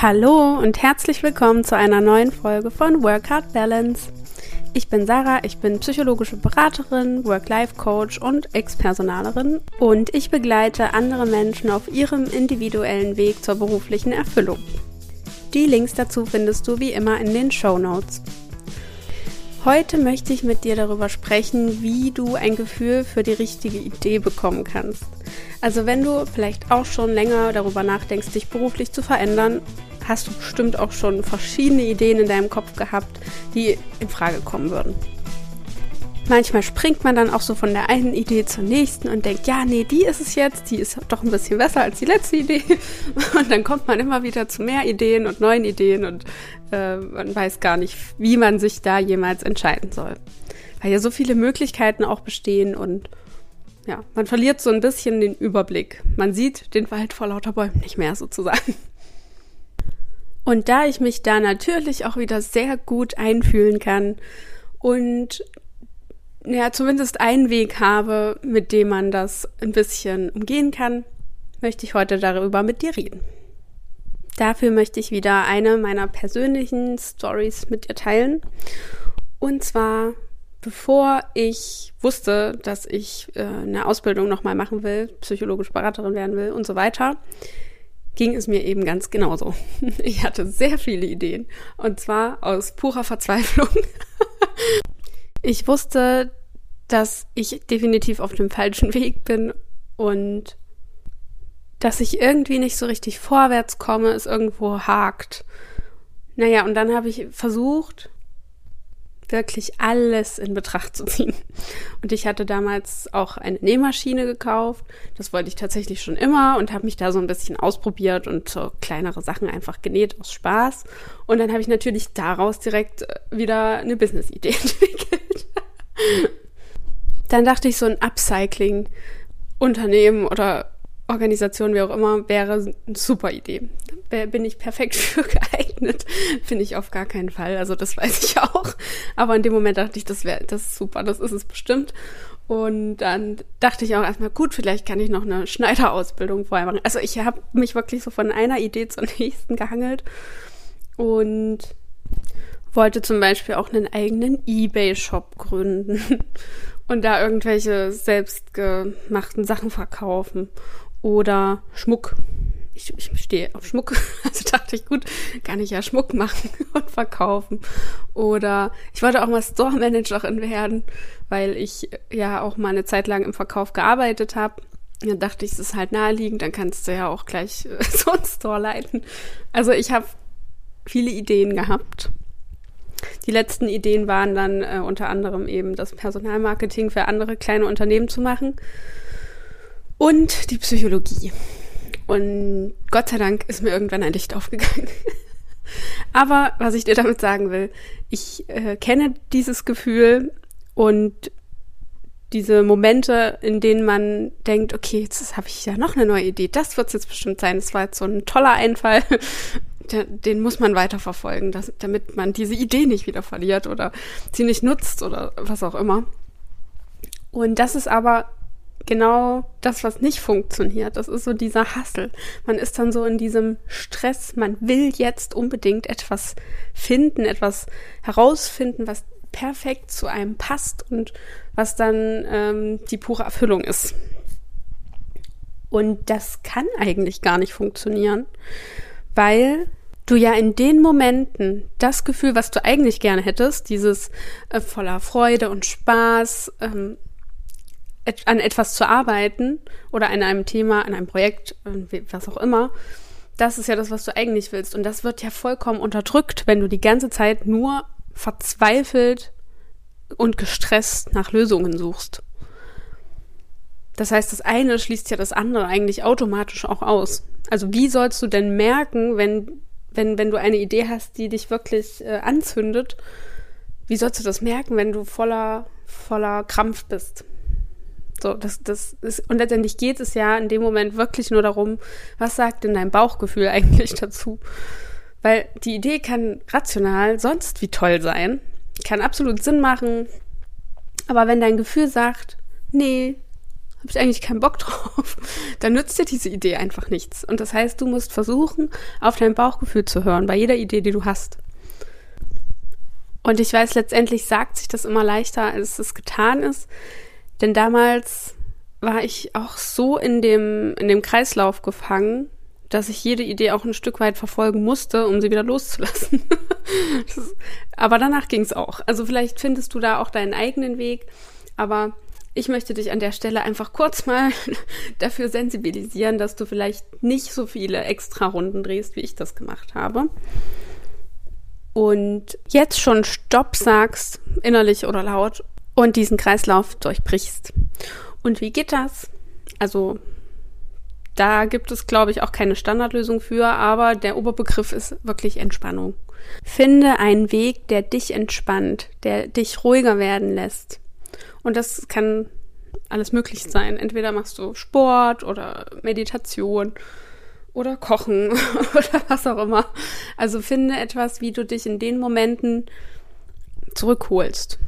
Hallo und herzlich willkommen zu einer neuen Folge von Work Hard Balance. Ich bin Sarah, ich bin psychologische Beraterin, Work-Life-Coach und Ex-Personalerin und ich begleite andere Menschen auf ihrem individuellen Weg zur beruflichen Erfüllung. Die Links dazu findest du wie immer in den Show Notes. Heute möchte ich mit dir darüber sprechen, wie du ein Gefühl für die richtige Idee bekommen kannst. Also wenn du vielleicht auch schon länger darüber nachdenkst, dich beruflich zu verändern, hast du bestimmt auch schon verschiedene Ideen in deinem Kopf gehabt, die in Frage kommen würden. Manchmal springt man dann auch so von der einen Idee zur nächsten und denkt, ja, nee, die ist es jetzt, die ist doch ein bisschen besser als die letzte Idee. Und dann kommt man immer wieder zu mehr Ideen und neuen Ideen und äh, man weiß gar nicht, wie man sich da jemals entscheiden soll. Weil ja so viele Möglichkeiten auch bestehen und ja, man verliert so ein bisschen den Überblick. Man sieht den Wald vor lauter Bäumen nicht mehr sozusagen. Und da ich mich da natürlich auch wieder sehr gut einfühlen kann und ja, zumindest einen Weg habe, mit dem man das ein bisschen umgehen kann, möchte ich heute darüber mit dir reden. Dafür möchte ich wieder eine meiner persönlichen Stories mit dir teilen. Und zwar, bevor ich wusste, dass ich äh, eine Ausbildung nochmal machen will, psychologische Beraterin werden will und so weiter, ging es mir eben ganz genauso. Ich hatte sehr viele Ideen und zwar aus purer Verzweiflung. Ich wusste, dass ich definitiv auf dem falschen Weg bin und dass ich irgendwie nicht so richtig vorwärts komme, es irgendwo hakt. Naja, und dann habe ich versucht, wirklich alles in Betracht zu ziehen. Und ich hatte damals auch eine Nähmaschine gekauft. Das wollte ich tatsächlich schon immer und habe mich da so ein bisschen ausprobiert und so kleinere Sachen einfach genäht aus Spaß. Und dann habe ich natürlich daraus direkt äh, wieder eine Business-Idee entwickelt. Dann dachte ich, so ein Upcycling-Unternehmen oder Organisation, wie auch immer, wäre eine super Idee. Bin ich perfekt für geeignet? Finde ich auf gar keinen Fall. Also das weiß ich auch. Aber in dem Moment dachte ich, das wäre, das ist super, das ist es bestimmt. Und dann dachte ich auch erstmal, gut, vielleicht kann ich noch eine Schneiderausbildung vorher machen. Also ich habe mich wirklich so von einer Idee zur nächsten gehangelt und wollte zum Beispiel auch einen eigenen Ebay-Shop gründen und da irgendwelche selbstgemachten Sachen verkaufen oder Schmuck. Ich, ich stehe auf Schmuck. Also dachte ich, gut, kann ich ja Schmuck machen und verkaufen. Oder ich wollte auch mal Store-Managerin werden, weil ich ja auch mal eine Zeit lang im Verkauf gearbeitet habe. Dann dachte ich, es ist halt naheliegend, dann kannst du ja auch gleich äh, so einen Store leiten. Also ich habe viele Ideen gehabt. Die letzten Ideen waren dann äh, unter anderem eben das Personalmarketing für andere kleine Unternehmen zu machen und die Psychologie. Und Gott sei Dank ist mir irgendwann ein Licht aufgegangen. Aber was ich dir damit sagen will, ich äh, kenne dieses Gefühl und diese Momente, in denen man denkt, okay, jetzt habe ich ja noch eine neue Idee, das wird es jetzt bestimmt sein. Das war jetzt so ein toller Einfall. Den muss man weiterverfolgen, dass, damit man diese Idee nicht wieder verliert oder sie nicht nutzt oder was auch immer. Und das ist aber genau das, was nicht funktioniert. Das ist so dieser Hassel. Man ist dann so in diesem Stress. Man will jetzt unbedingt etwas finden, etwas herausfinden, was perfekt zu einem passt und was dann ähm, die pure Erfüllung ist. Und das kann eigentlich gar nicht funktionieren, weil du ja in den Momenten das Gefühl, was du eigentlich gerne hättest, dieses äh, voller Freude und Spaß, ähm, an etwas zu arbeiten oder an einem Thema, an einem Projekt, was auch immer, das ist ja das, was du eigentlich willst. Und das wird ja vollkommen unterdrückt, wenn du die ganze Zeit nur verzweifelt und gestresst nach Lösungen suchst. Das heißt, das eine schließt ja das andere eigentlich automatisch auch aus. Also wie sollst du denn merken, wenn, wenn, wenn du eine Idee hast, die dich wirklich äh, anzündet, wie sollst du das merken, wenn du voller, voller Krampf bist? So, das, das ist, und letztendlich geht es ja in dem Moment wirklich nur darum, was sagt denn dein Bauchgefühl eigentlich dazu? Weil die Idee kann rational sonst wie toll sein, kann absolut Sinn machen, aber wenn dein Gefühl sagt, nee, habe ich eigentlich keinen Bock drauf, dann nützt dir diese Idee einfach nichts. Und das heißt, du musst versuchen, auf dein Bauchgefühl zu hören, bei jeder Idee, die du hast. Und ich weiß, letztendlich sagt sich das immer leichter, als es getan ist. Denn damals war ich auch so in dem, in dem Kreislauf gefangen, dass ich jede Idee auch ein Stück weit verfolgen musste, um sie wieder loszulassen. aber danach ging es auch. Also vielleicht findest du da auch deinen eigenen Weg, aber ich möchte dich an der Stelle einfach kurz mal dafür sensibilisieren, dass du vielleicht nicht so viele extra Runden drehst, wie ich das gemacht habe. Und jetzt schon Stopp sagst, innerlich oder laut, und diesen Kreislauf durchbrichst. Und wie geht das? Also da gibt es, glaube ich, auch keine Standardlösung für, aber der Oberbegriff ist wirklich Entspannung. Finde einen Weg, der dich entspannt, der dich ruhiger werden lässt. Und das kann alles möglich sein. Entweder machst du Sport oder Meditation oder Kochen oder was auch immer. Also finde etwas, wie du dich in den Momenten zurückholst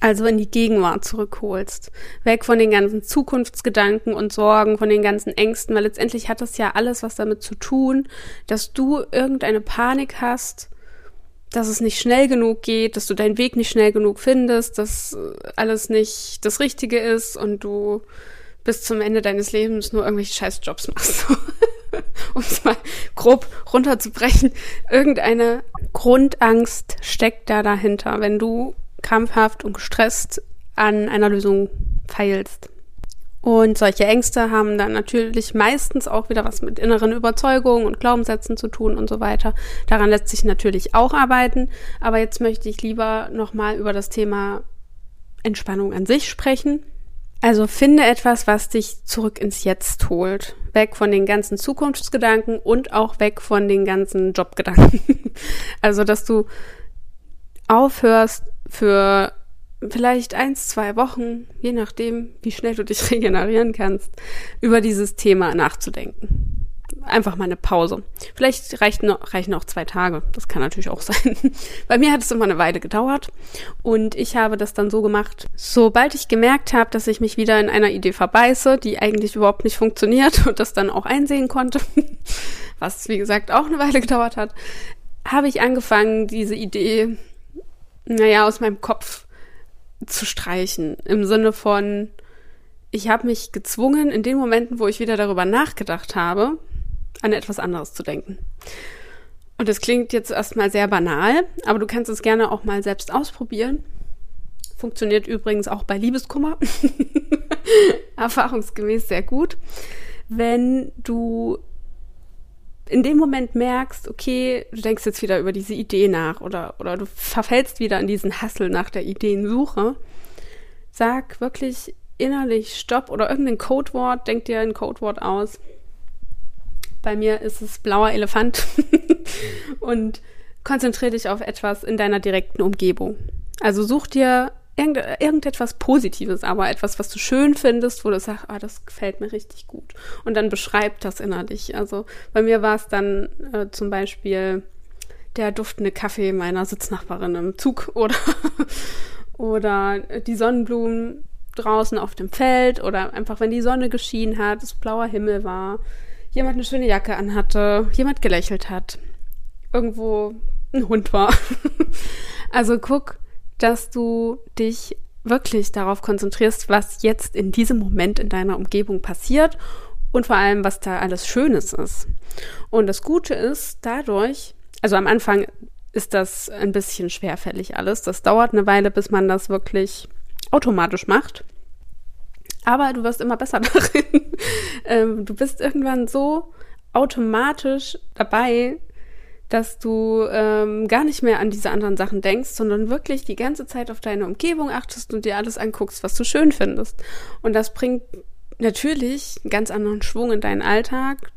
also in die Gegenwart zurückholst. Weg von den ganzen Zukunftsgedanken und Sorgen, von den ganzen Ängsten, weil letztendlich hat das ja alles was damit zu tun, dass du irgendeine Panik hast, dass es nicht schnell genug geht, dass du deinen Weg nicht schnell genug findest, dass alles nicht das Richtige ist und du bis zum Ende deines Lebens nur irgendwelche Scheißjobs machst. um es mal grob runterzubrechen. Irgendeine Grundangst steckt da dahinter, wenn du krampfhaft und gestresst an einer Lösung feilst. Und solche Ängste haben dann natürlich meistens auch wieder was mit inneren Überzeugungen und Glaubenssätzen zu tun und so weiter. Daran lässt sich natürlich auch arbeiten. Aber jetzt möchte ich lieber nochmal über das Thema Entspannung an sich sprechen. Also finde etwas, was dich zurück ins Jetzt holt. Weg von den ganzen Zukunftsgedanken und auch weg von den ganzen Jobgedanken. also, dass du aufhörst, für vielleicht eins, zwei Wochen, je nachdem, wie schnell du dich regenerieren kannst, über dieses Thema nachzudenken. Einfach mal eine Pause. Vielleicht reicht noch, reichen auch zwei Tage. Das kann natürlich auch sein. Bei mir hat es immer eine Weile gedauert und ich habe das dann so gemacht. Sobald ich gemerkt habe, dass ich mich wieder in einer Idee verbeiße, die eigentlich überhaupt nicht funktioniert und das dann auch einsehen konnte, was wie gesagt auch eine Weile gedauert hat, habe ich angefangen, diese Idee naja, aus meinem Kopf zu streichen. Im Sinne von, ich habe mich gezwungen, in den Momenten, wo ich wieder darüber nachgedacht habe, an etwas anderes zu denken. Und das klingt jetzt erstmal sehr banal, aber du kannst es gerne auch mal selbst ausprobieren. Funktioniert übrigens auch bei Liebeskummer. Erfahrungsgemäß sehr gut. Wenn du in dem Moment merkst, okay, du denkst jetzt wieder über diese Idee nach oder, oder du verfällst wieder in diesen Hassel nach der Ideensuche, sag wirklich innerlich Stopp oder irgendein Codewort, denk dir ein Codewort aus. Bei mir ist es blauer Elefant und konzentriere dich auf etwas in deiner direkten Umgebung. Also such dir irgend, irgendetwas Positives, aber etwas, was du schön findest, wo du sagst, ah, das gefällt mir richtig gut. Und dann beschreib das innerlich. Also bei mir war es dann äh, zum Beispiel der duftende Kaffee meiner Sitznachbarin im Zug oder, oder die Sonnenblumen draußen auf dem Feld oder einfach, wenn die Sonne geschienen hat, es blauer Himmel war, jemand eine schöne Jacke anhatte, jemand gelächelt hat, irgendwo ein Hund war. also guck, dass du dich wirklich darauf konzentrierst, was jetzt in diesem Moment in deiner Umgebung passiert und vor allem, was da alles Schönes ist. Und das Gute ist, dadurch, also am Anfang ist das ein bisschen schwerfällig alles. Das dauert eine Weile, bis man das wirklich automatisch macht. Aber du wirst immer besser darin. ähm, du bist irgendwann so automatisch dabei, dass du ähm, gar nicht mehr an diese anderen Sachen denkst, sondern wirklich die ganze Zeit auf deine Umgebung achtest und dir alles anguckst, was du schön findest. Und das bringt natürlich einen ganz anderen Schwung in deinen Alltag,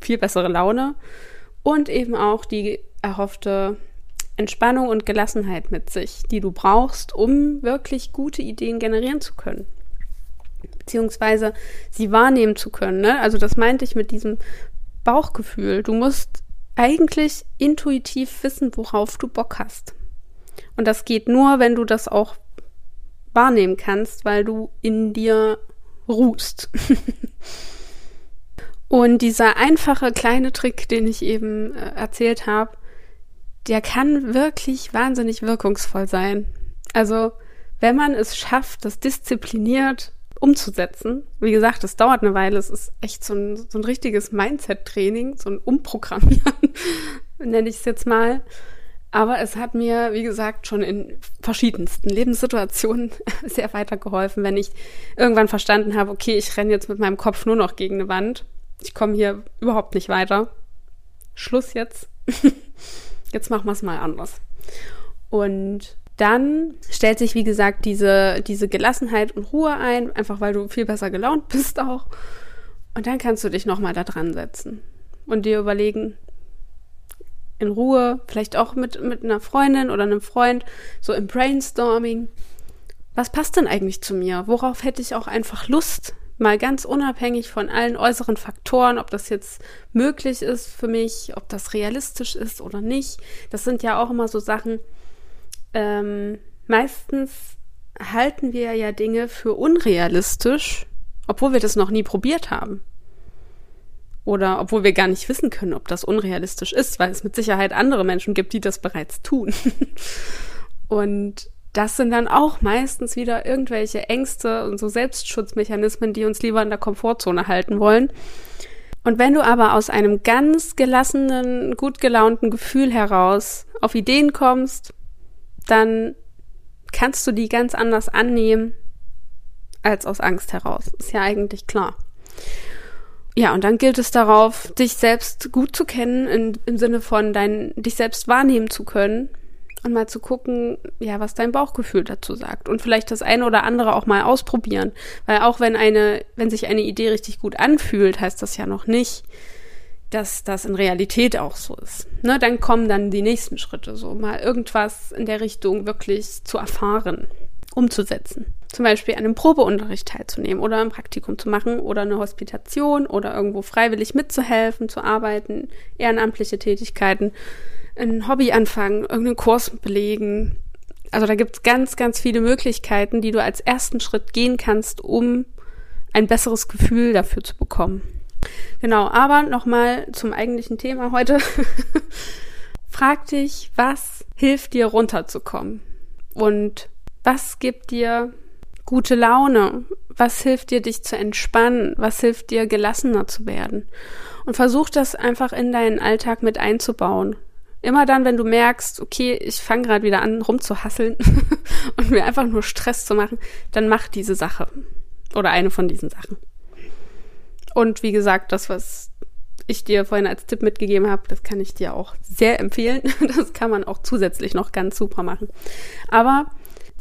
viel bessere Laune und eben auch die erhoffte Entspannung und Gelassenheit mit sich, die du brauchst, um wirklich gute Ideen generieren zu können. Beziehungsweise sie wahrnehmen zu können. Ne? Also das meinte ich mit diesem Bauchgefühl. Du musst eigentlich intuitiv wissen, worauf du Bock hast. Und das geht nur, wenn du das auch wahrnehmen kannst, weil du in dir ruhst. Und dieser einfache kleine Trick, den ich eben äh, erzählt habe, der kann wirklich wahnsinnig wirkungsvoll sein. Also, wenn man es schafft, das diszipliniert umzusetzen, wie gesagt, es dauert eine Weile, es ist echt so ein, so ein richtiges Mindset-Training, so ein Umprogrammieren, nenne ich es jetzt mal. Aber es hat mir, wie gesagt, schon in verschiedensten Lebenssituationen sehr weitergeholfen, wenn ich irgendwann verstanden habe, okay, ich renne jetzt mit meinem Kopf nur noch gegen eine Wand. Ich komme hier überhaupt nicht weiter. Schluss jetzt. jetzt machen wir es mal anders. Und dann stellt sich, wie gesagt, diese, diese Gelassenheit und Ruhe ein, einfach weil du viel besser gelaunt bist auch. Und dann kannst du dich nochmal da dran setzen und dir überlegen, in Ruhe, vielleicht auch mit, mit einer Freundin oder einem Freund, so im Brainstorming. Was passt denn eigentlich zu mir? Worauf hätte ich auch einfach Lust? Mal ganz unabhängig von allen äußeren Faktoren, ob das jetzt möglich ist für mich, ob das realistisch ist oder nicht. Das sind ja auch immer so Sachen. Ähm, meistens halten wir ja Dinge für unrealistisch, obwohl wir das noch nie probiert haben. Oder obwohl wir gar nicht wissen können, ob das unrealistisch ist, weil es mit Sicherheit andere Menschen gibt, die das bereits tun. und das sind dann auch meistens wieder irgendwelche Ängste und so Selbstschutzmechanismen, die uns lieber in der Komfortzone halten wollen. Und wenn du aber aus einem ganz gelassenen, gut gelaunten Gefühl heraus auf Ideen kommst, dann kannst du die ganz anders annehmen als aus Angst heraus. Ist ja eigentlich klar. Ja, und dann gilt es darauf, dich selbst gut zu kennen, in, im Sinne von dein, dich selbst wahrnehmen zu können und mal zu gucken, ja, was dein Bauchgefühl dazu sagt. Und vielleicht das eine oder andere auch mal ausprobieren. Weil auch wenn eine, wenn sich eine Idee richtig gut anfühlt, heißt das ja noch nicht, dass das in Realität auch so ist. Ne, dann kommen dann die nächsten Schritte, so mal irgendwas in der Richtung wirklich zu erfahren, umzusetzen zum Beispiel an einem Probeunterricht teilzunehmen oder ein Praktikum zu machen oder eine Hospitation oder irgendwo freiwillig mitzuhelfen, zu arbeiten, ehrenamtliche Tätigkeiten, ein Hobby anfangen, irgendeinen Kurs belegen. Also da gibt es ganz, ganz viele Möglichkeiten, die du als ersten Schritt gehen kannst, um ein besseres Gefühl dafür zu bekommen. Genau, aber nochmal zum eigentlichen Thema heute. Frag dich, was hilft dir runterzukommen? Und was gibt dir gute Laune? Was hilft dir, dich zu entspannen? Was hilft dir, gelassener zu werden? Und versuch das einfach in deinen Alltag mit einzubauen. Immer dann, wenn du merkst, okay, ich fange gerade wieder an, rumzuhasseln und mir einfach nur Stress zu machen, dann mach diese Sache. Oder eine von diesen Sachen. Und wie gesagt, das, was ich dir vorhin als Tipp mitgegeben habe, das kann ich dir auch sehr empfehlen. Das kann man auch zusätzlich noch ganz super machen. Aber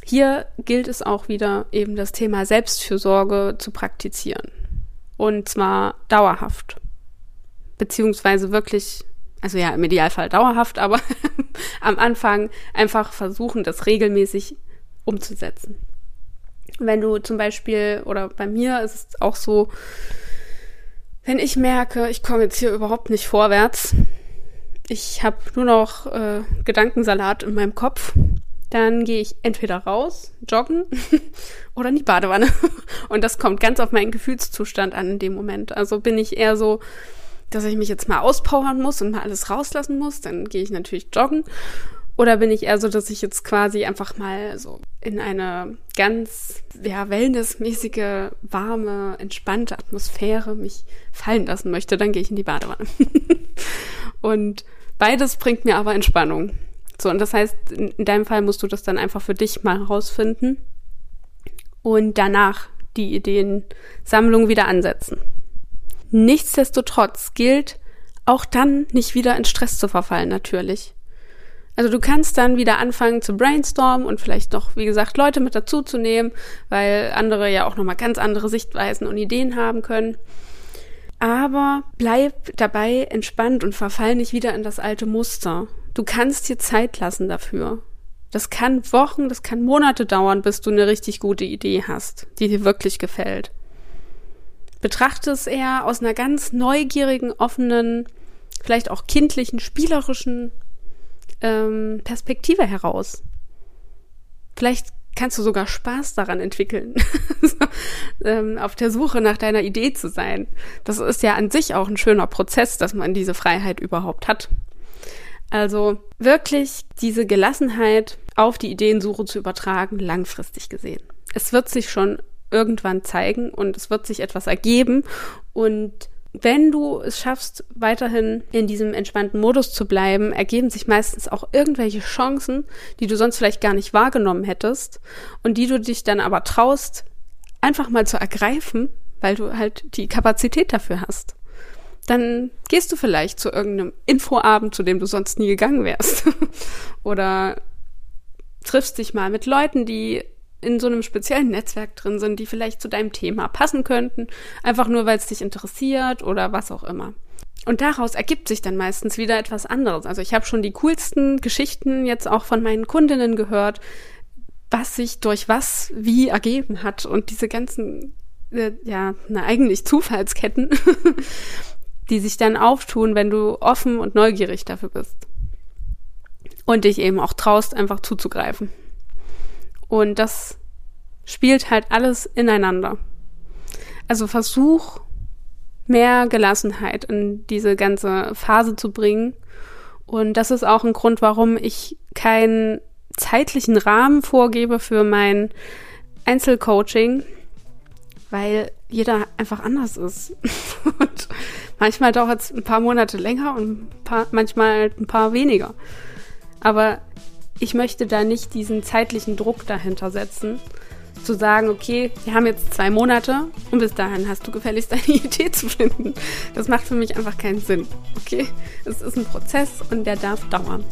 hier gilt es auch wieder eben das Thema Selbstfürsorge zu praktizieren. Und zwar dauerhaft. Beziehungsweise wirklich, also ja, im Idealfall dauerhaft, aber am Anfang einfach versuchen, das regelmäßig umzusetzen. Wenn du zum Beispiel, oder bei mir ist es auch so, wenn ich merke, ich komme jetzt hier überhaupt nicht vorwärts, ich habe nur noch äh, Gedankensalat in meinem Kopf, dann gehe ich entweder raus, joggen oder in die Badewanne. Und das kommt ganz auf meinen Gefühlszustand an in dem Moment. Also bin ich eher so, dass ich mich jetzt mal auspowern muss und mal alles rauslassen muss, dann gehe ich natürlich joggen. Oder bin ich eher so, dass ich jetzt quasi einfach mal so in eine ganz, ja, wellnessmäßige, warme, entspannte Atmosphäre mich fallen lassen möchte, dann gehe ich in die Badewanne. und beides bringt mir aber Entspannung. So, und das heißt, in deinem Fall musst du das dann einfach für dich mal herausfinden und danach die Ideensammlung wieder ansetzen. Nichtsdestotrotz gilt, auch dann nicht wieder in Stress zu verfallen, natürlich. Also du kannst dann wieder anfangen zu brainstormen und vielleicht noch, wie gesagt, Leute mit dazu zu nehmen, weil andere ja auch nochmal ganz andere Sichtweisen und Ideen haben können. Aber bleib dabei entspannt und verfall nicht wieder in das alte Muster. Du kannst dir Zeit lassen dafür. Das kann Wochen, das kann Monate dauern, bis du eine richtig gute Idee hast, die dir wirklich gefällt. Betrachte es eher aus einer ganz neugierigen, offenen, vielleicht auch kindlichen, spielerischen ähm, Perspektive heraus. Vielleicht kannst du sogar Spaß daran entwickeln, ähm, auf der Suche nach deiner Idee zu sein. Das ist ja an sich auch ein schöner Prozess, dass man diese Freiheit überhaupt hat. Also wirklich diese Gelassenheit auf die Ideensuche zu übertragen, langfristig gesehen. Es wird sich schon irgendwann zeigen und es wird sich etwas ergeben und wenn du es schaffst, weiterhin in diesem entspannten Modus zu bleiben, ergeben sich meistens auch irgendwelche Chancen, die du sonst vielleicht gar nicht wahrgenommen hättest und die du dich dann aber traust, einfach mal zu ergreifen, weil du halt die Kapazität dafür hast. Dann gehst du vielleicht zu irgendeinem Infoabend, zu dem du sonst nie gegangen wärst. Oder triffst dich mal mit Leuten, die in so einem speziellen Netzwerk drin sind, die vielleicht zu deinem Thema passen könnten, einfach nur weil es dich interessiert oder was auch immer. Und daraus ergibt sich dann meistens wieder etwas anderes. Also ich habe schon die coolsten Geschichten jetzt auch von meinen Kundinnen gehört, was sich durch was wie ergeben hat und diese ganzen, äh, ja, na, eigentlich Zufallsketten, die sich dann auftun, wenn du offen und neugierig dafür bist. Und dich eben auch traust, einfach zuzugreifen. Und das spielt halt alles ineinander. Also versuch mehr Gelassenheit in diese ganze Phase zu bringen. Und das ist auch ein Grund, warum ich keinen zeitlichen Rahmen vorgebe für mein Einzelcoaching, weil jeder einfach anders ist. und manchmal dauert es ein paar Monate länger und paar, manchmal ein paar weniger. Aber ich möchte da nicht diesen zeitlichen Druck dahinter setzen, zu sagen, okay, wir haben jetzt zwei Monate und bis dahin hast du gefälligst deine Idee zu finden. Das macht für mich einfach keinen Sinn. Okay, es ist ein Prozess und der darf dauern.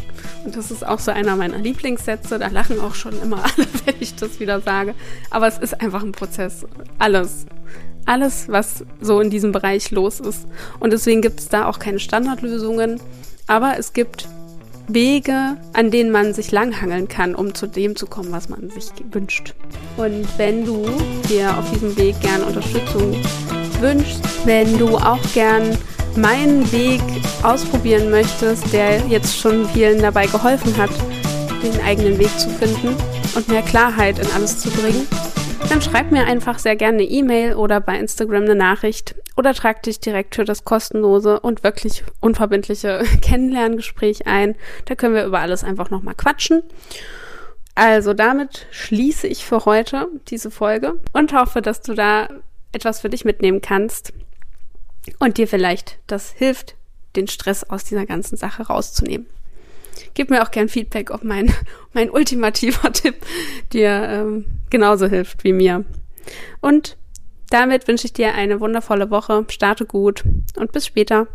Und das ist auch so einer meiner Lieblingssätze. Da lachen auch schon immer alle, wenn ich das wieder sage. Aber es ist einfach ein Prozess. Alles. Alles, was so in diesem Bereich los ist. Und deswegen gibt es da auch keine Standardlösungen. Aber es gibt Wege, an denen man sich langhangeln kann, um zu dem zu kommen, was man sich wünscht. Und wenn du dir auf diesem Weg gern Unterstützung wünschst, wenn du auch gern meinen Weg ausprobieren möchtest, der jetzt schon vielen dabei geholfen hat, den eigenen Weg zu finden und mehr Klarheit in alles zu bringen, dann schreib mir einfach sehr gerne eine E-Mail oder bei Instagram eine Nachricht oder trag dich direkt für das kostenlose und wirklich unverbindliche Kennenlerngespräch ein. Da können wir über alles einfach nochmal quatschen. Also damit schließe ich für heute diese Folge und hoffe, dass du da etwas für dich mitnehmen kannst und dir vielleicht das hilft, den Stress aus dieser ganzen Sache rauszunehmen. Gib mir auch gern Feedback, ob mein, mein ultimativer Tipp dir ähm, genauso hilft wie mir. Und damit wünsche ich dir eine wundervolle Woche, starte gut und bis später.